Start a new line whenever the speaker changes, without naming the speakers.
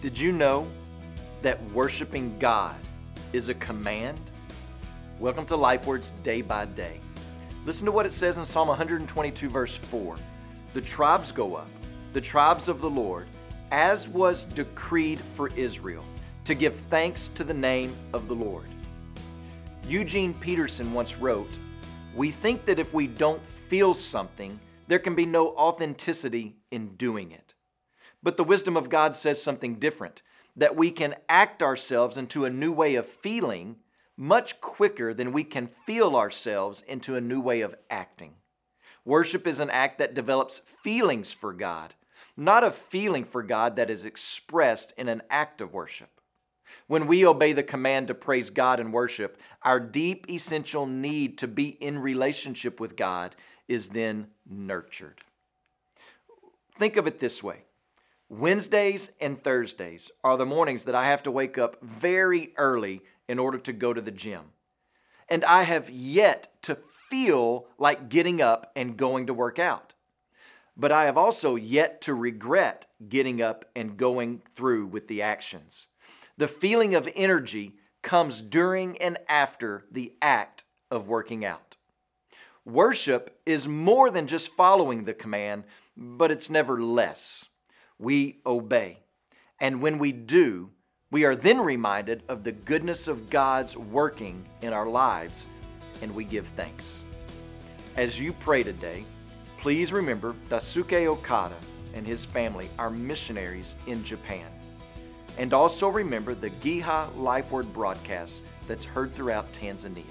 Did you know that worshiping God is a command? Welcome to Life Words Day by Day. Listen to what it says in Psalm 122, verse 4. The tribes go up, the tribes of the Lord, as was decreed for Israel, to give thanks to the name of the Lord. Eugene Peterson once wrote, We think that if we don't feel something, there can be no authenticity in doing it. But the wisdom of God says something different that we can act ourselves into a new way of feeling much quicker than we can feel ourselves into a new way of acting. Worship is an act that develops feelings for God, not a feeling for God that is expressed in an act of worship. When we obey the command to praise God and worship, our deep, essential need to be in relationship with God is then nurtured. Think of it this way Wednesdays and Thursdays are the mornings that I have to wake up very early in order to go to the gym. And I have yet to feel like getting up and going to work out. But I have also yet to regret getting up and going through with the actions. The feeling of energy comes during and after the act of working out. Worship is more than just following the command, but it's never less. We obey. And when we do, we are then reminded of the goodness of God's working in our lives, and we give thanks. As you pray today, please remember Daisuke Okada and his family are missionaries in Japan. And also remember the Giha Life Word broadcast that's heard throughout Tanzania.